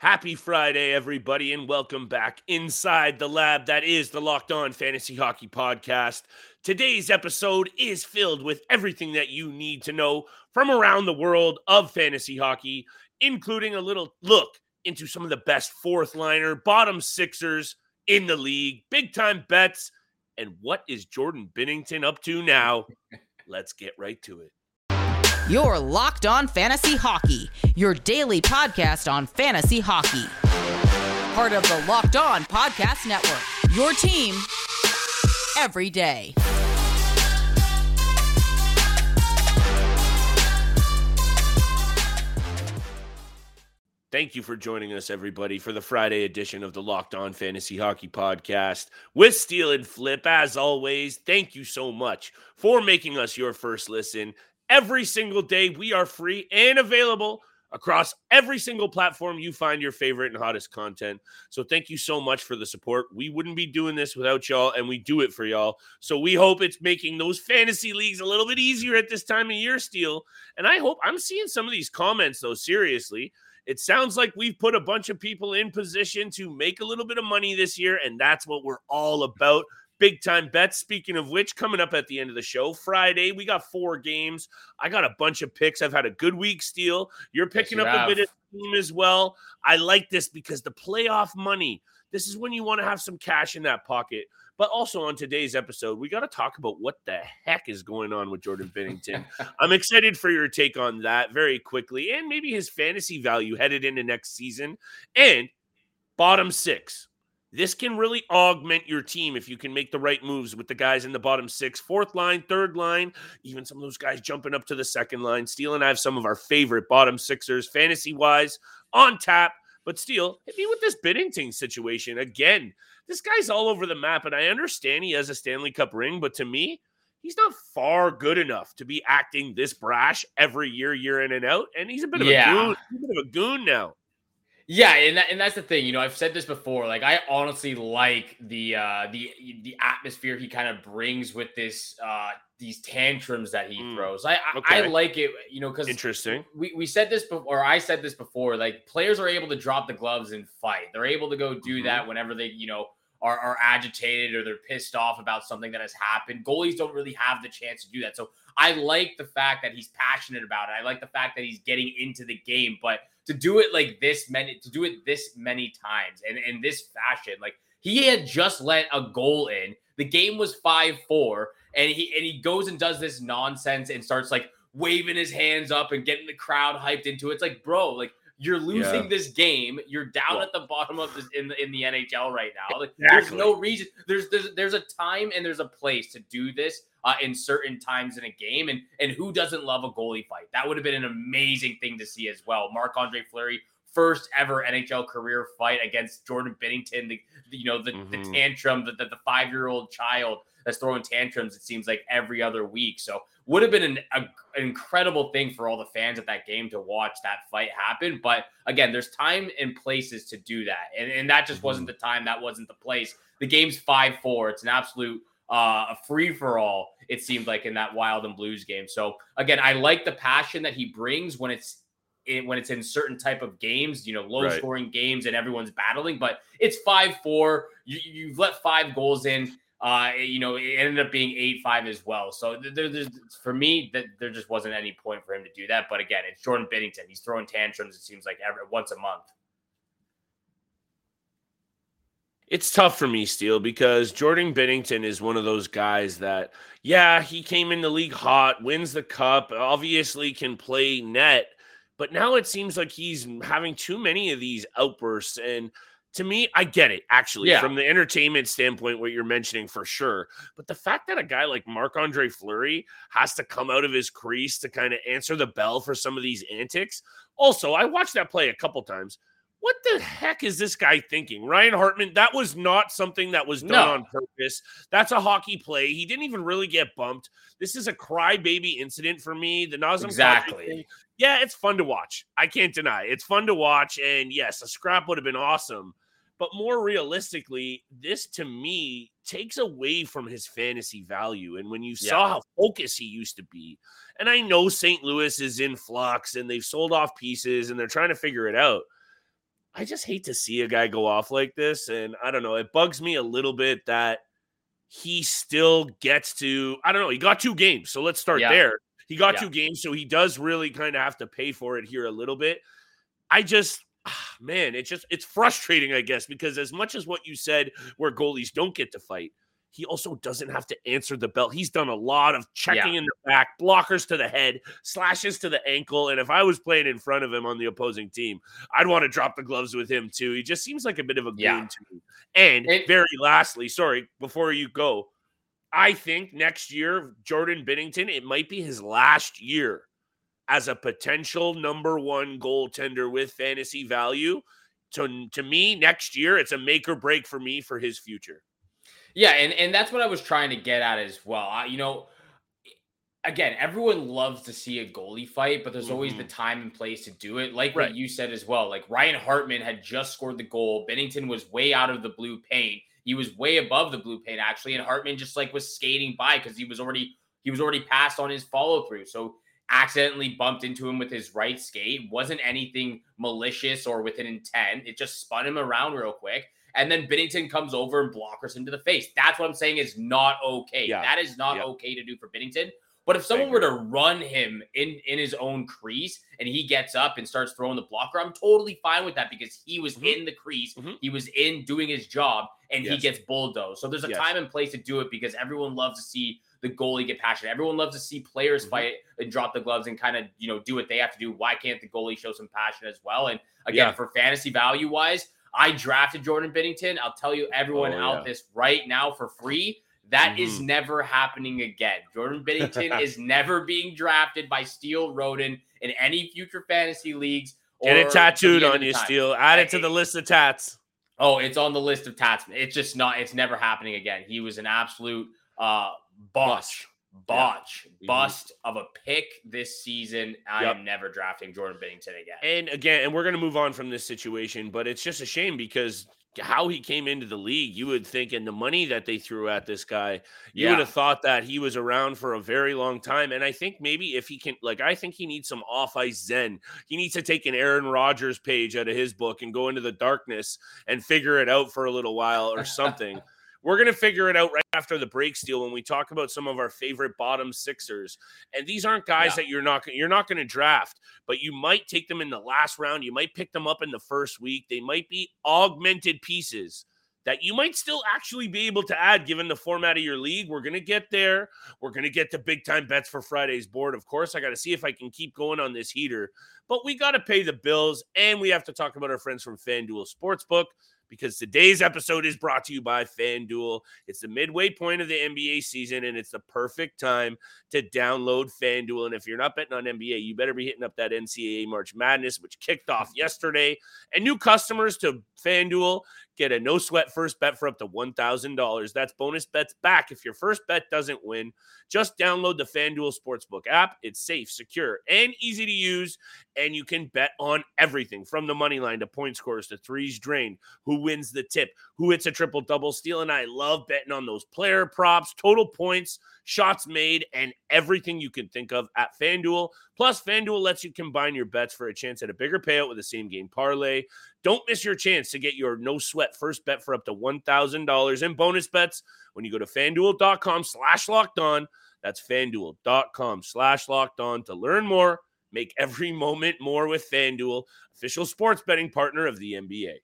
Happy Friday, everybody, and welcome back inside the lab that is the Locked On Fantasy Hockey Podcast. Today's episode is filled with everything that you need to know from around the world of fantasy hockey, including a little look into some of the best fourth liner, bottom sixers in the league, big time bets, and what is Jordan Binnington up to now? Let's get right to it. Your Locked On Fantasy Hockey, your daily podcast on fantasy hockey. Part of the Locked On Podcast Network, your team every day. Thank you for joining us, everybody, for the Friday edition of the Locked On Fantasy Hockey Podcast with Steele and Flip. As always, thank you so much for making us your first listen. Every single day, we are free and available across every single platform you find your favorite and hottest content. So thank you so much for the support. We wouldn't be doing this without y'all, and we do it for y'all. So we hope it's making those fantasy leagues a little bit easier at this time of year, Steele. And I hope I'm seeing some of these comments, though, seriously. It sounds like we've put a bunch of people in position to make a little bit of money this year, and that's what we're all about. Big time bets. Speaking of which, coming up at the end of the show, Friday, we got four games. I got a bunch of picks. I've had a good week, Steele. You're picking Yes, you up a bit of team as well. I like this because the playoff money, this is when you want to have some cash in that pocket. But also on today's episode, we got to talk about what the heck is going on with Jordan Binnington. I'm excited for your take on that very quickly and maybe his fantasy value headed into next season. And bottom six. This can really augment your team if you can make the right moves with the guys in the bottom six, fourth line, third line, even some of those guys jumping up to the second line. Steele and I have some of our favorite bottom sixers, fantasy wise, on tap. But Steele, hit me with this Binnington situation again. This guy's all over the map, and I understand he has a Stanley Cup ring, but to me, he's not far good enough to be acting this brash every year, year in and out. And he's a bit of Yeah. a goon. He's a bit of a goon now. Yeah, and that, and that's the thing. You know, I've said this before. Like, I honestly like the uh the the atmosphere he kind of brings with this uh these tantrums that he Mm, throws. I I, I like it. You know, because Interesting. we, we said this before, I said this before. Like, players are able to drop the gloves and fight. They're able to go do Mhm. that whenever they you know are are agitated or they're pissed off about something that has happened. Goalies don't really have the chance to do that. So I like the fact that he's passionate about it. I like the fact that he's getting into the game, but to do it like this many to do it this many times and in this fashion, like he had just let a goal in. The game was 5-4 and he and he goes and does this nonsense and starts like waving his hands up and getting the crowd hyped into it. It's like, bro, like you're losing Yeah. this game. You're down at the bottom of this in the in the NHL right now. Like, there's no reason. There's there's there's a time and there's a place to do this uh, in certain times in a game. And and who doesn't love a goalie fight? That would have been an amazing thing to see as well. Marc Andre Fleury, first ever NHL career fight against Jordan Binnington. The, the- you know the, the Mhm. tantrum, the, the, the five year old child that's throwing tantrums. It seems like every other week. So would have been an, a, an incredible thing for all the fans at that game to watch that fight happen. But again, there's time and places to do that, and and that just wasn't the time. That wasn't the place. The game's five four. It's an absolute uh, a free for all. It seemed like in that Wild and Blues game. So again, I like the passion that he brings when it's in, when it's in certain type of games, you know, low Right. scoring games and everyone's battling. But it's five four. You, you've let five goals in. Uh, you know, it ended up being eight five as well. So there, there's for me that there just wasn't any point for him to do that. But again, it's Jordan Binnington. He's throwing tantrums. It seems like every once a month. It's tough for me, Steele, because Jordan Binnington is one of those guys that, yeah, he came in the league hot, wins the cup, obviously can play net, but now it seems like he's having too many of these outbursts. And to me, I get it, actually, Yeah. from the entertainment standpoint, what you're mentioning for sure. But the fact that a guy like Marc Andre Fleury has to come out of his crease to kind of answer the bell for some of these antics. Also, I watched that play a couple times. What the heck is this guy thinking? Ryan Hartman, that was not something that was done No. on purpose. That's a hockey play. He didn't even really get bumped. This is a crybaby incident for me. The Nazem Exactly. thing, yeah, it's fun to watch. I can't deny. It's fun to watch. And yes, a scrap would have been awesome. But more realistically, this to me takes away from his fantasy value. And when you saw how focused he used to be, and I know St. Louis is in flux and they've sold off pieces and they're trying to figure it out. I just hate to see a guy go off like this. And I don't know, it bugs me a little bit that he still gets to, I don't know, he got two games. So let's start Yeah. there. He got Yeah. two games, so he does really kind of have to pay for it here a little bit. I just, ah, man, it's just, it's frustrating, I guess, because as much as what you said, where goalies don't get to fight, he also doesn't have to answer the bell. He's done a lot of checking in the back, blockers to the head, slashes to the ankle. And if I was playing in front of him on the opposing team, I'd want to drop the gloves with him too. He just seems like a bit of a goon Yeah. to me. And It- very lastly, sorry, before you go, I think next year, Jordan Binnington, it might be his last year as a potential number one goaltender with fantasy value. To, to me, next year, it's a make or break for me for his future. Yeah, and and that's what I was trying to get at as well. I, you know, again, everyone loves to see a goalie fight, but there's always the time and place to do it. Like Mm-hmm. Right. what you said as well. Like Ryan Hartman had just scored the goal. Binnington was way out of the blue paint. He was way above the blue paint actually, and Hartman just like was skating by because he was already he was already passed on his follow through. So accidentally bumped into him with his right skate. Wasn't anything malicious or with an intent. It just spun him around real quick. And then Binnington comes over and blockers him to the face. That's what I'm saying is not okay. Yeah. That is not Yeah. okay to do for Binnington. But if someone were to run him in in his own crease and he gets up and starts throwing the blocker, I'm totally fine with that because he was Mhm. in the crease, Mhm. he was in doing his job, and he gets bulldozed. So there's a Yes. time and place to do it because everyone loves to see the goalie get passionate. Everyone loves to see players Mhm. fight and drop the gloves and kind of you know do what they have to do. Why can't the goalie show some passion as well? And again, Yeah. for fantasy value wise, I drafted Jordan Binnington. I'll tell you everyone Oh, out yeah. this right now for free. That is Mhm. never happening again. Jordan Binnington is never being drafted by Steele Roden in any future fantasy leagues. Get it tattooed on you, time. Steele. Add it to the list of tats. Oh, it's on the list of tats. It's just not. It's never happening again. He was an absolute uh botch, botch, Mhm. bust of a pick this season. I Yep. am never drafting Jordan Binnington again. And again, and we're going to move on from this situation, but it's just a shame because how he came into the league, you would think, and the money that they threw at this guy, you would have thought that he was around for a very long time. And I think maybe if he can, like, I think he needs some off ice zen. He needs to take an Aaron Rodgers page out of his book and go into the darkness and figure it out for a little while or something. We're going to figure it out right after the break Steele when we talk about some of our favorite bottom sixers. And these aren't guys Yeah. that you're not you're not going to draft, but you might take them in the last round. You might pick them up in the first week. They might be augmented pieces that you might still actually be able to add given the format of your league. We're going to get there. We're going to get to big time bets for Friday's board. Of course, I got to see if I can keep going on this heater, but we got to pay the bills and we have to talk about our friends from FanDuel Sportsbook because today's episode is brought to you by FanDuel. It's the midway point of the NBA season, and it's the perfect time to download FanDuel. And if you're not betting on NBA, you better be hitting up that NCAA March Madness, which kicked off yesterday. And new customers to FanDuel get a no sweat first bet for up to $1,000. That's bonus bets back if your first bet doesn't win. Just download the FanDuel Sportsbook app. It's safe, secure, and easy to use. And you can bet on everything from the money line to point scores to threes drained, who wins the tip, who hits a triple double steal. And I love betting on those player props, total points, shots made, and everything you can think of at FanDuel. Plus, FanDuel lets you combine your bets for a chance at a bigger payout with a same game parlay. Don't miss your chance to get your no sweat first bet for up to $1,000 in bonus bets when you go to fanduel.com slash locked on. That's fanduel.com slash locked on to learn more. Make every moment more with FanDuel, official sports betting partner of the NBA.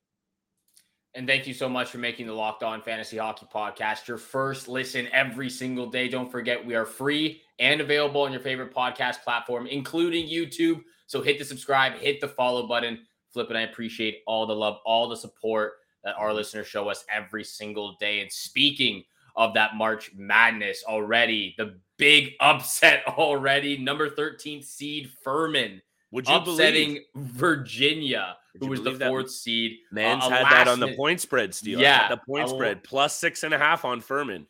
And thank you so much for making the Locked On Fantasy Hockey Podcast your first listen every single day. Don't forget, we are free and available on your favorite podcast platform, including YouTube. So hit the subscribe, hit the follow button. Flip and I appreciate all the love, all the support that our listeners show us every single day. And speaking of that March Madness already, the big upset already, number 13 seed Furman Would you upsetting believe? Virginia, Would who was the believe that fourth seed. Uh, Man's a had that on the point spread Steele. Yeah, the point spread plus six and a half on Furman.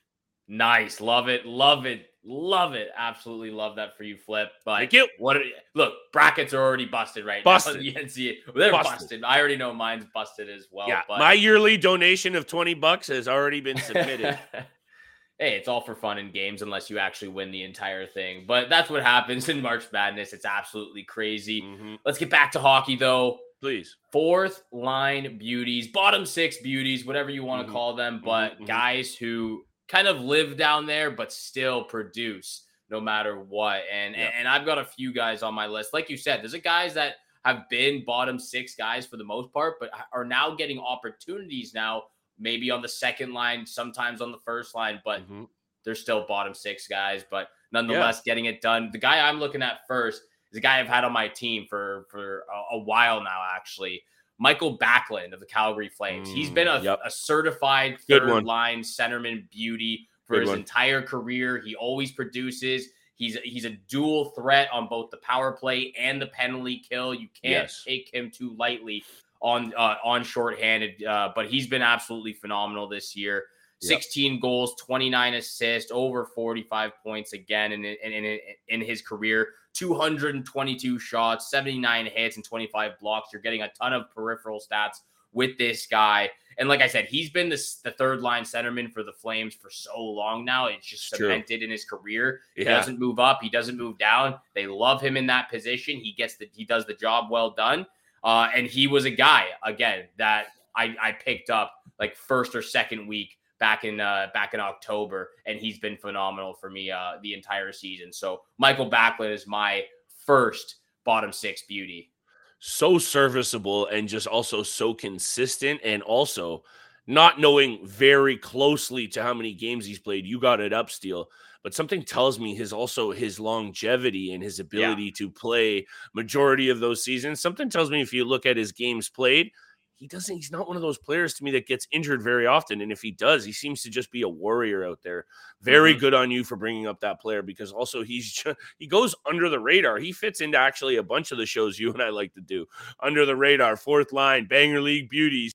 Nice, love it, love it, love it. Absolutely love that for you, Flip. But Thank you. what? Are, look, brackets are already busted right Busted. now. You can see it. They're Busted. busted. I already know mine's busted as well. yeah, but my yearly donation of twenty bucks has already been submitted. hey, it's all for fun and games unless you actually win the entire thing. But that's what happens in March Madness. It's absolutely crazy. Mhm. Let's get back to hockey though. Please. Fourth line beauties, bottom six beauties, whatever you want to Mhm. call them, but mhm. guys who kind of live down there but still produce no matter what. And Yeah. and I've got a few guys on my list. Like you said, there's a guys that have been bottom six guys for the most part, but are now getting opportunities now, maybe on the second line, sometimes on the first line, but Mhm. they're still bottom six guys, but nonetheless getting it done. The guy I'm looking at first is a guy I've had on my team for for a, a while now, actually. Mikael Backlund of the Calgary Flames. He's been a, Mm, yep. a certified third line centerman beauty for Good his one. entire career. He always produces. He's he's a dual threat on both the power play and the penalty kill. You can't Yes. take him too lightly on uh, on shorthanded. Uh, but he's been absolutely phenomenal this year. Yep. 16 goals, 29 assists, over 45 points again in, in, in, in his career. 222 shots, 79 hits, and 25 blocks. You're getting a ton of peripheral stats with this guy. And like I said, he's been this, the third line centerman for the Flames for so long now. It's just It's true. cemented in his career. He Yeah. doesn't move up. He doesn't move down. They love him in that position. He gets the he does the job well done. Uh, and he was a guy again that I, I picked up like first or second week back in uh, back in October, and he's been phenomenal for me uh, the entire season. So Mikael Backlund is my first bottom six beauty. so serviceable and just also so consistent and also not knowing very closely to how many games he's played you got it up steel but something tells me his also his longevity and his ability to play majority of those seasons something tells me if you look at his games played he doesn't he's not one of those players to me that gets injured very often and if he does he seems to just be a warrior out there. Very Mhm. good on you for bringing up that player because also he's just, he goes under the radar. He fits into actually a bunch of the shows you and i like to do. Under the radar fourth line banger league beauties.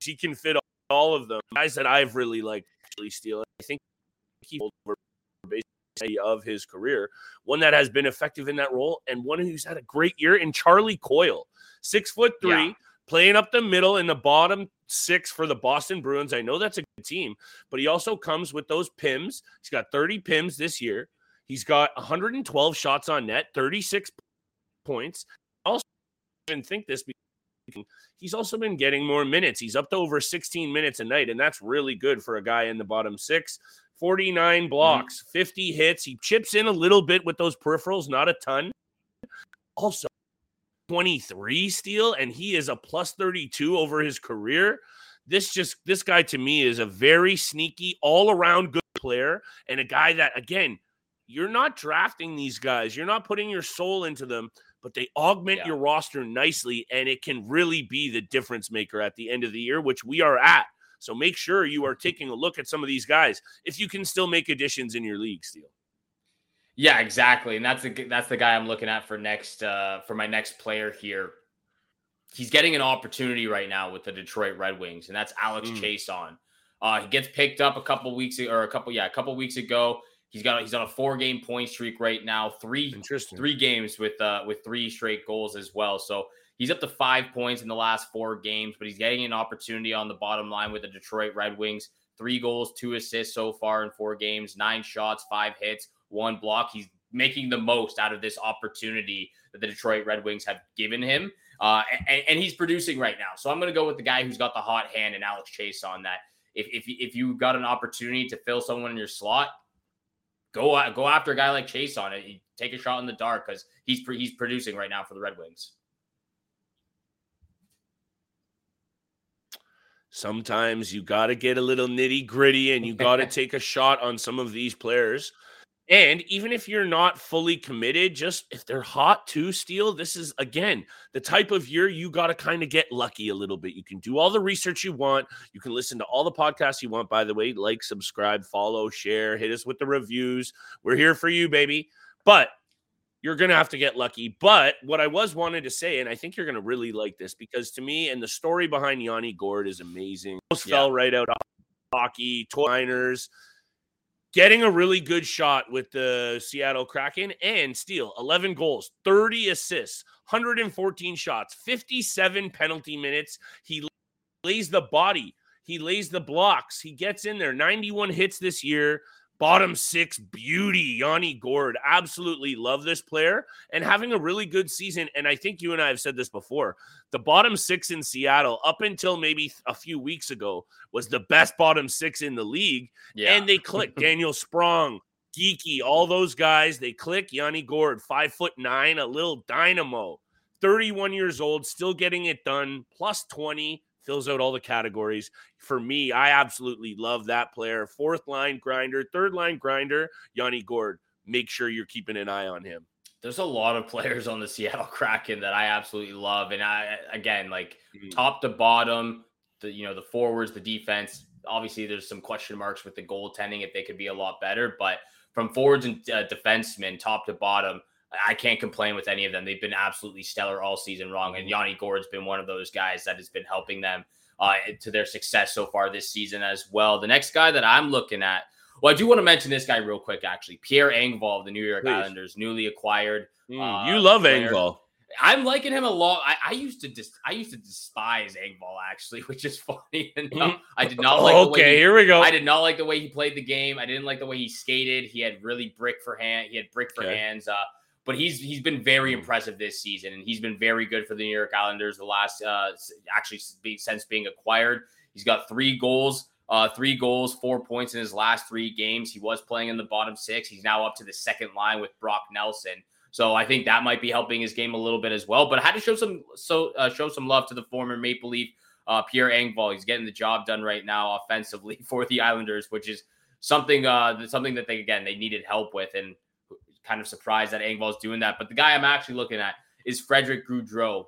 He can fit all of them. Guys that i've really liked actually Steele i think he over basically of his career. One that has been effective in that role and one who's had a great year in charlie coyle. Six foot three Yeah. Playing up the middle in the bottom six for the Boston Bruins. I know that's a good team, but he also comes with those PIMs. He's got 30 PIMs this year. He's got 112 shots on net, 36 points. I also even think this because he's also been getting more minutes. He's up to over 16 minutes a night, and that's really good for a guy in the bottom six. 49 mm-hmm. blocks, 50 hits. He chips in a little bit with those peripherals, not a ton. Also, 23 steal, and he is a plus 32 over his career. This just this guy to me is a very sneaky, all-around good player, and a guy that again, you're not drafting these guys, you're not putting your soul into them, but they augment Yeah. your roster nicely, and it can really be the difference maker at the end of the year, which we are at. So make sure you are taking a look at some of these guys if you can still make additions in your league, Steele. Yeah, exactly. And that's the that's the guy I'm looking at for next uh for my next player here. He's getting an opportunity right now with the Detroit Red Wings, and that's Alex Mm. Chiasson. Uh he gets picked up a couple weeks ago, or a couple, yeah, a couple weeks ago. He's got he's on a four game point streak right now, three three games with uh with three straight goals as well. So he's up to five points in the last four games, but he's getting an opportunity on the bottom line with the Detroit Red Wings. Three goals, two assists so far in four games, nine shots, five hits, one block. He's making the most out of this opportunity that the Detroit Red Wings have given him. Uh, and, and he's producing right now. So I'm going to go with the guy who's got the hot hand and Alex Chiasson that. If, if, if you got an opportunity to fill someone in your slot, go go after a guy like Chiasson it. You take a shot in the dark because he's he's producing right now for the Red Wings. Sometimes you got to get a little nitty gritty and you got to take a shot on some of these players. And even if you're not fully committed, just if they're hot to steal, this is again the type of year you got to kind of get lucky a little bit. You can do all the research you want. You can listen to all the podcasts you want, by the way. Like, subscribe, follow, share, hit us with the reviews. We're here for you, baby. But you're going to have to get lucky. But what I was wanted to say, and I think you're going to really like this because to me, and the story behind Yanni Gourde is amazing. Almost Yeah. fell right out of hockey, toy liners, getting a really good shot with the Seattle Kraken and Steele 11 goals, 30 assists, 114 shots, 57 penalty minutes. He lays the body, he lays the blocks, he gets in there, 91 hits this year. Bottom six beauty, Yanni Gourde. Absolutely love this player and having a really good season. And I think you and I have said this before. The bottom six in Seattle, up until maybe a few weeks ago, was the best bottom six in the league. Yeah. And they clicked Daniel Sprong, Geekie, all those guys. They click Yanni Gourde, five foot nine, a little dynamo, 31 years old, still getting it done, plus 20 fills out all the categories. For me, I absolutely love that player. Fourth line grinder, third line grinder, Yanni Gourde. Make sure you're keeping an eye on him. There's a lot of players on the Seattle Kraken that I absolutely love, and I again like mm-hmm. top to bottom, the you know the forwards, the defense. Obviously, there's some question marks with the goaltending if they could be a lot better, but from forwards and uh, defensemen, top to bottom, I can't complain with any of them. They've been absolutely stellar all season long, and Yanni Gourde's been one of those guys that has been helping them uh, to their success so far this season as well. The next guy that I'm looking at, well, I do want to mention this guy real quick. Actually, Pierre Engvall, of the New York Please. Islanders, newly acquired. Mm, uh, you love player. Engvall. I'm liking him a lot. I, I, used to dis, I used to despise Engvall actually, which is funny enough. I did not like. okay, he, here we go. I did not like the way he played the game. I didn't like the way he skated. He had really brick for hand. He had brick for okay. hands. Uh, but he's he's been very mm. impressive this season, and he's been very good for the New York Islanders the last uh, actually since being acquired. He's got three goals, uh, three goals, four points in his last three games. He was playing in the bottom six. He's now up to the second line with Brock Nelson. So I think that might be helping his game a little bit as well. But I had to show some so uh, show some love to the former Maple Leaf uh, Pierre Engvall. He's getting the job done right now offensively for the Islanders, which is something uh something that they again they needed help with and kind of surprised that Engvall's doing that. But the guy I'm actually looking at is Frederick Gaudreau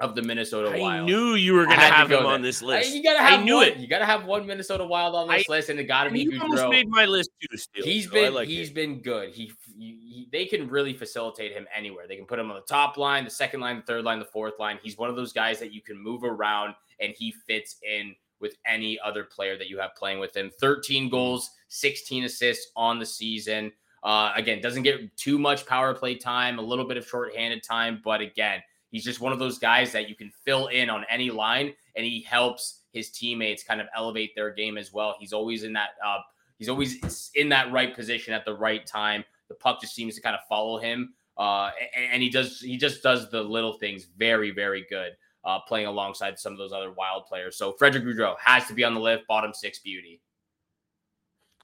of the Minnesota I Wild. I knew you were going to have him on this list. I, you gotta have I knew one. it. You got to have one Minnesota Wild on this I, list, and it got to be Gaudreau. made my list too. Still, he's so been like he's it. been good. He, he, they can really facilitate him anywhere. They can put him on the top line, the second line, the third line, the fourth line. He's one of those guys that you can move around, and he fits in with any other player that you have playing with him. 13 goals, 16 assists on the season. Uh, again, doesn't get too much power play time, a little bit of shorthanded time, but again, he's just one of those guys that you can fill in on any line, and he helps his teammates kind of elevate their game as well. He's always in that uh, he's always in that right position at the right time. The puck just seems to kind of follow him, uh, and, he does he just does the little things very very good. Uh, playing alongside some of those other wild players. So Frederick Gaudreau has to be on the list, bottom six beauty.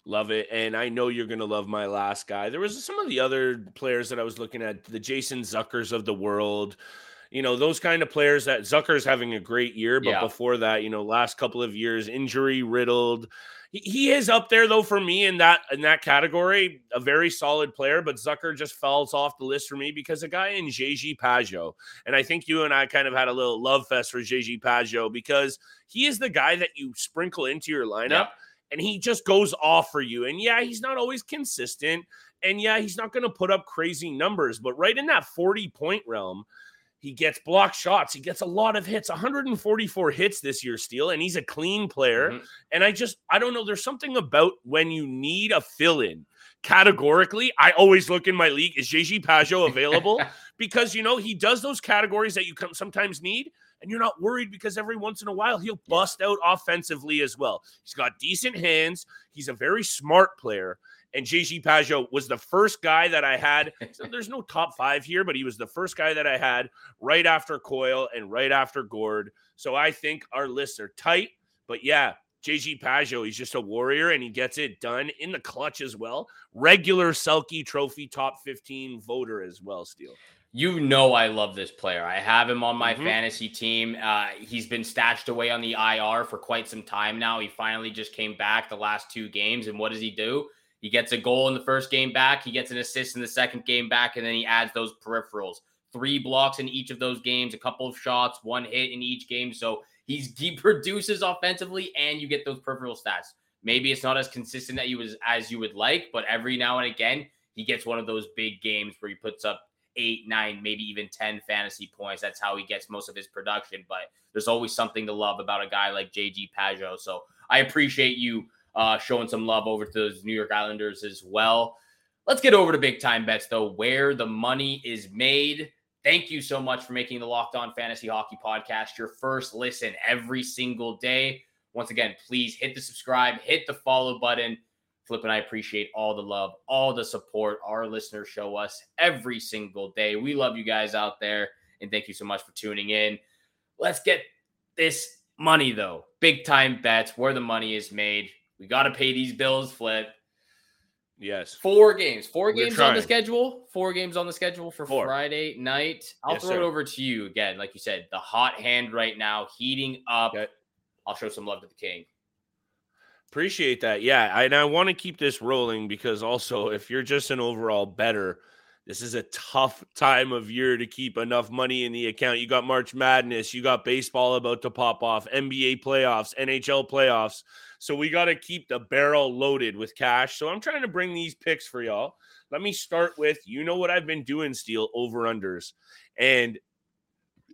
Love it. And I know you're going to love my last guy. There was some of the other players that I was looking at, the Jason Zuckers of the world. You know, those kind of players that Zucker's having a great year, but yeah. before that, you know, last couple of years, injury riddled. He is up there though for me in that in that category, a very solid player. But Zucker just falls off the list for me because a guy in JG Pageau, and I think you and I kind of had a little love fest for JG Pageau because he is the guy that you sprinkle into your lineup. Yeah and he just goes off for you. And yeah, he's not always consistent. And yeah, he's not going to put up crazy numbers, but right in that 40 point realm, he gets block shots. He gets a lot of hits, 144 hits this year, Steele, and he's a clean player. Mm-hmm. And I just, I don't know. There's something about when you need a fill in categorically. I always look in my league is JG Pageau available? because, you know, he does those categories that you sometimes need and you're not worried because every once in a while he'll bust out offensively as well. He's got decent hands. He's a very smart player. And JG Pageau was the first guy that I had. So there's no top five here, but he was the first guy that I had right after Coyle and right after Gourde. So I think our lists are tight. But yeah, JG Pageau, he's just a warrior and he gets it done in the clutch as well. Regular Selke Trophy top 15 voter as well, Steele you know I love this player. I have him on my mm-hmm. fantasy team. Uh, he's been stashed away on the IR for quite some time now. He finally just came back the last two games, and what does he do? He gets a goal in the first game back. He gets an assist in the second game back, and then he adds those peripherals. Three blocks in each of those games, a couple of shots, one hit in each game. So he's he produces offensively, and you get those peripheral stats. Maybe it's not as consistent that you as, as you would like, but every now and again he gets one of those big games where he puts up eight, nine, maybe even 10 fantasy points. That's how he gets most of his production. But there's always something to love about a guy like JG Pageau. So I appreciate you uh, showing some love over to those New York Islanders as well. Let's get over to big time bets, though, where the money is made. Thank you so much for making the Locked On Fantasy Hockey Podcast your first listen every single day. Once again, please hit the subscribe, hit the follow button Flip and I appreciate all the love, all the support our listeners show us every single day. We love you guys out there, and thank you so much for tuning in. Let's get this money, though. Big time bets where the money is made. We got to pay these bills, Flip. Yes. Four games. 4 We're games on the schedule. Four games on the schedule for Four. Friday night. I'll Yes, throw sir. it over to you again. Like you said, the hot hand right now, heating up. Okay. I'll show some love to the king. Appreciate that. Yeah. I, and I want to keep this rolling because also, if you're just an overall better, this is a tough time of year to keep enough money in the account. You got March Madness, you got baseball about to pop off, NBA playoffs, NHL playoffs. So we got to keep the barrel loaded with cash. So I'm trying to bring these picks for y'all. Let me start with you know what I've been doing, Steele over unders. And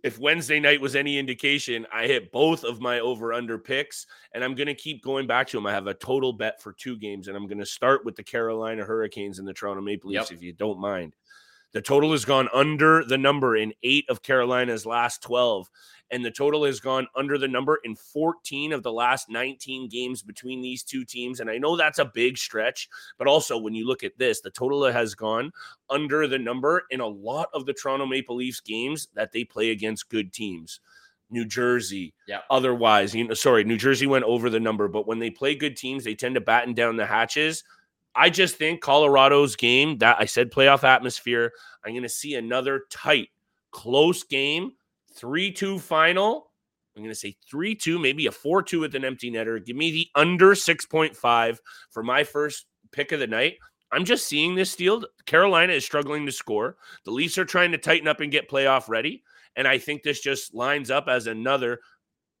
if Wednesday night was any indication, I hit both of my over under picks, and I'm going to keep going back to them. I have a total bet for two games, and I'm going to start with the Carolina Hurricanes and the Toronto Maple Leafs, Yep. if you don't mind. The total has gone under the number in eight of Carolina's last 12, and the total has gone under the number in 14 of the last 19 games between these two teams. And I know that's a big stretch, but also when you look at this, the total has gone under the number in a lot of the Toronto Maple Leafs games that they play against good teams. New Jersey, Yeah. otherwise, you know, sorry, New Jersey went over the number, but when they play good teams, they tend to batten down the hatches. I just think Colorado's game that I said playoff atmosphere, I'm going to see another tight, close game, 3 2 final. I'm going to say 3 2, maybe a 4 2 with an empty netter. Give me the under 6.5 for my first pick of the night. I'm just seeing this deal. Carolina is struggling to score. The Leafs are trying to tighten up and get playoff ready. And I think this just lines up as another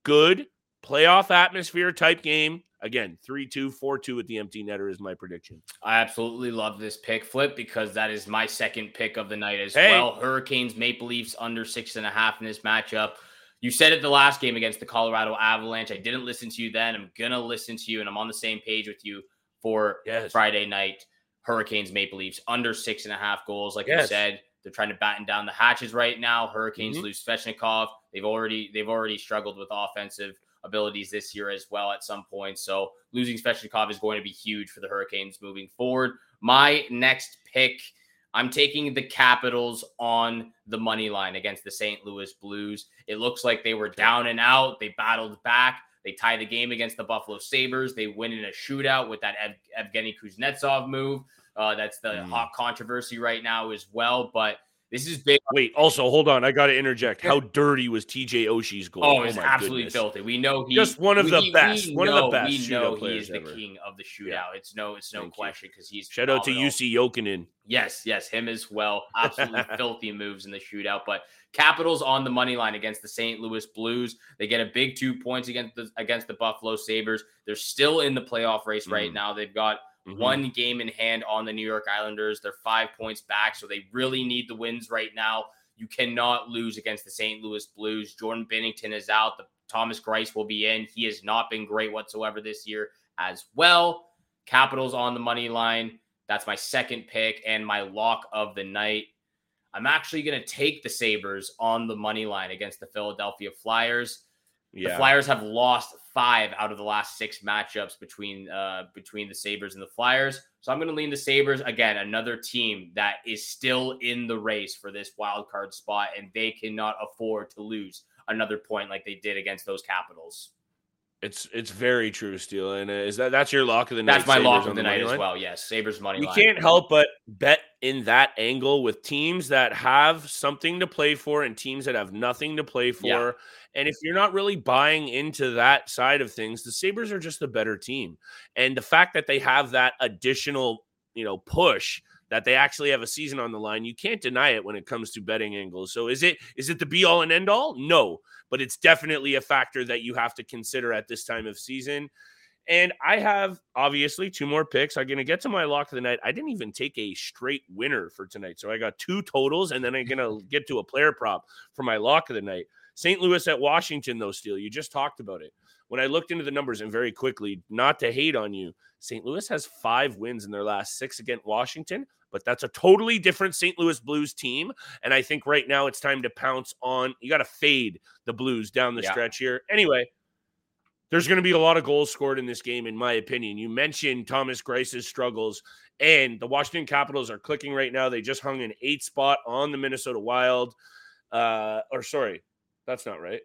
good playoff atmosphere type game. Again, 3 2, 4 2 with the empty netter is my prediction. I absolutely love this pick flip because that is my second pick of the night as Hey. well. Hurricanes, Maple Leafs under six and a half in this matchup. You said it the last game against the Colorado Avalanche. I didn't listen to you then. I'm gonna listen to you, and I'm on the same page with you for Yes. Friday night. Hurricanes, Maple Leafs under six and a half goals. Like you Yes. said, they're trying to batten down the hatches right now. Hurricanes Mhm. lose Svechnikov. They've already they've already struggled with offensive abilities this year as well at some point. So losing Svechnikov is going to be huge for the Hurricanes moving forward. My next pick, I'm taking the Capitals on the money line against the St. Louis Blues. It looks like they were down and out. They battled back. They tie the game against the Buffalo Sabres. They win in a shootout with that Ev- Evgeny Kuznetsov move. Uh, that's the Mm. hot controversy right now as well. But this is big. Wait, also, hold on. I got to interject. How dirty was TJ Oshie's goal? Oh, it's my absolutely goodness. filthy. We know he Just one of we- the best, one of the best We know he is the ever. king of the shootout. It's no, it's no Thank question because he's Shout out to. Jussi Jokinen. Yes, yes, him as well. Absolutely filthy moves in the shootout. But Capitals on the money line against the St. Louis Blues. They get a big two points against the against the Buffalo Sabres. They're still in the playoff race right Mm. now. They've got Mhm. one game in hand on the New York Islanders. They're five points back, so they really need the wins right now. You cannot lose against the St. Louis Blues. Jordan Binnington is out. The Thomas Greiss will be in. He has not been great whatsoever this year as well. Capitals on the money line. That's my second pick and my lock of the night. I'm actually going to take the Sabres on the money line against the Philadelphia Flyers. The Flyers have lost five out of the last six matchups between uh, between the Sabres and the Flyers. So I'm going to lean the Sabres again. Another team that is still in the race for this wild card spot, and they cannot afford to lose another point like they did against those Capitals. It's it's very true, Steele. And uh, is that that's your lock of the night? That's my Sabres lock of the money night as well. Yes, Sabres money We line. can't help but bet in that angle with teams that have something to play for and teams that have nothing to play for. Yeah. And if you're not really buying into that side of things, the Sabres are just a better team. And the fact that they have that additional, you know, push that they actually have a season on the line, you can't deny it when it comes to betting angles. So is it is it the be all and end all? No, but it's definitely a factor that you have to consider at this time of season. And I have obviously two more picks. I'm going to get to my lock of the night. I didn't even take a straight winner for tonight. So I got two totals, and then I'm going to get to a player prop for my lock of the night. St. Louis at Washington, though, Steele. You just talked about it. When I looked into the numbers and very quickly, not to hate on you, St. Louis has five wins in their last six against Washington, but that's a totally different St. Louis Blues team. And I think right now it's time to pounce on. You got to fade the Blues down the Yeah. stretch here. Anyway, there's going to be a lot of goals scored in this game, in my opinion. You mentioned Thomas Greiss's struggles, and the Washington Capitals are clicking right now. They just hung an eight spot on the Minnesota Wild. Uh, or sorry, that's not right.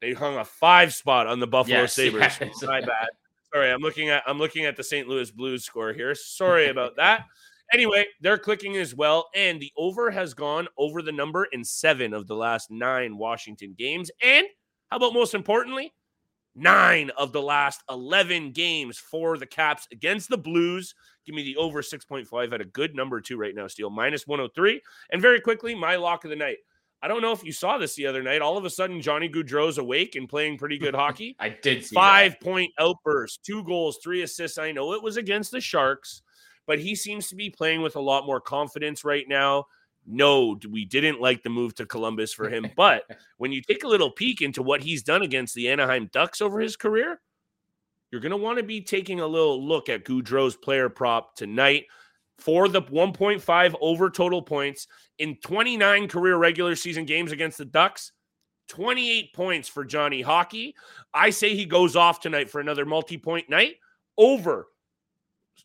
They hung a five spot on the Buffalo yes, Sabres. Yes. My bad. Sorry, I'm looking at I'm looking at the St. Louis Blues score here. Sorry about that. Anyway, they're clicking as well, and the over has gone over the number in seven of the last nine Washington games. And how about most importantly, nine of the last 11 games for the Caps against the Blues. Give me the over 6.5 at a good number two right now, Steele, minus 103. And very quickly, my lock of the night. I don't know if you saw this the other night. All of a sudden, Johnny Gaudreau's awake and playing pretty good hockey. I did Five that. point outburst, two goals, three assists. I know it was against the Sharks, but he seems to be playing with a lot more confidence right now. No, we didn't like the move to Columbus for him. But when you take a little peek into what he's done against the Anaheim Ducks over his career, you're going to want to be taking a little look at Gaudreau's player prop tonight for the 1.5 over total points in 29 career regular season games against the Ducks. 28 points for Johnny Hockey. I say he goes off tonight for another multi point night over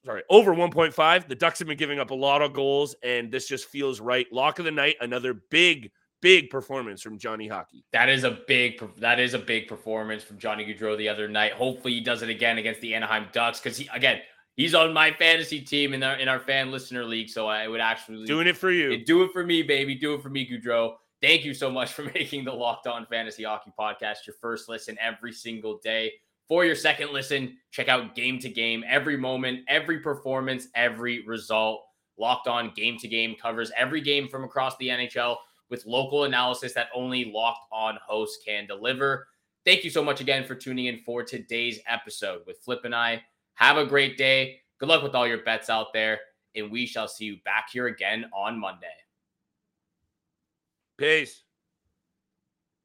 sorry, over 1.5. The Ducks have been giving up a lot of goals, and this just feels right. Lock of the night, another big, big performance from Johnny Hockey. That is a big that is a big performance from Johnny Gaudreau the other night. Hopefully he does it again against the Anaheim Ducks because he again he's on my fantasy team in our in our fan listener league. So I would actually doing it for you. Do it for me, baby. Do it for me, Gaudreau. Thank you so much for making the Locked On Fantasy Hockey Podcast your first listen every single day. For your second listen, check out Game to Game. Every moment, every performance, every result. Locked on Game to Game covers every game from across the NHL with local analysis that only Locked On hosts can deliver. Thank you so much again for tuning in for today's episode with Flip and I. Have a great day. Good luck with all your bets out there, and we shall see you back here again on Monday. Peace.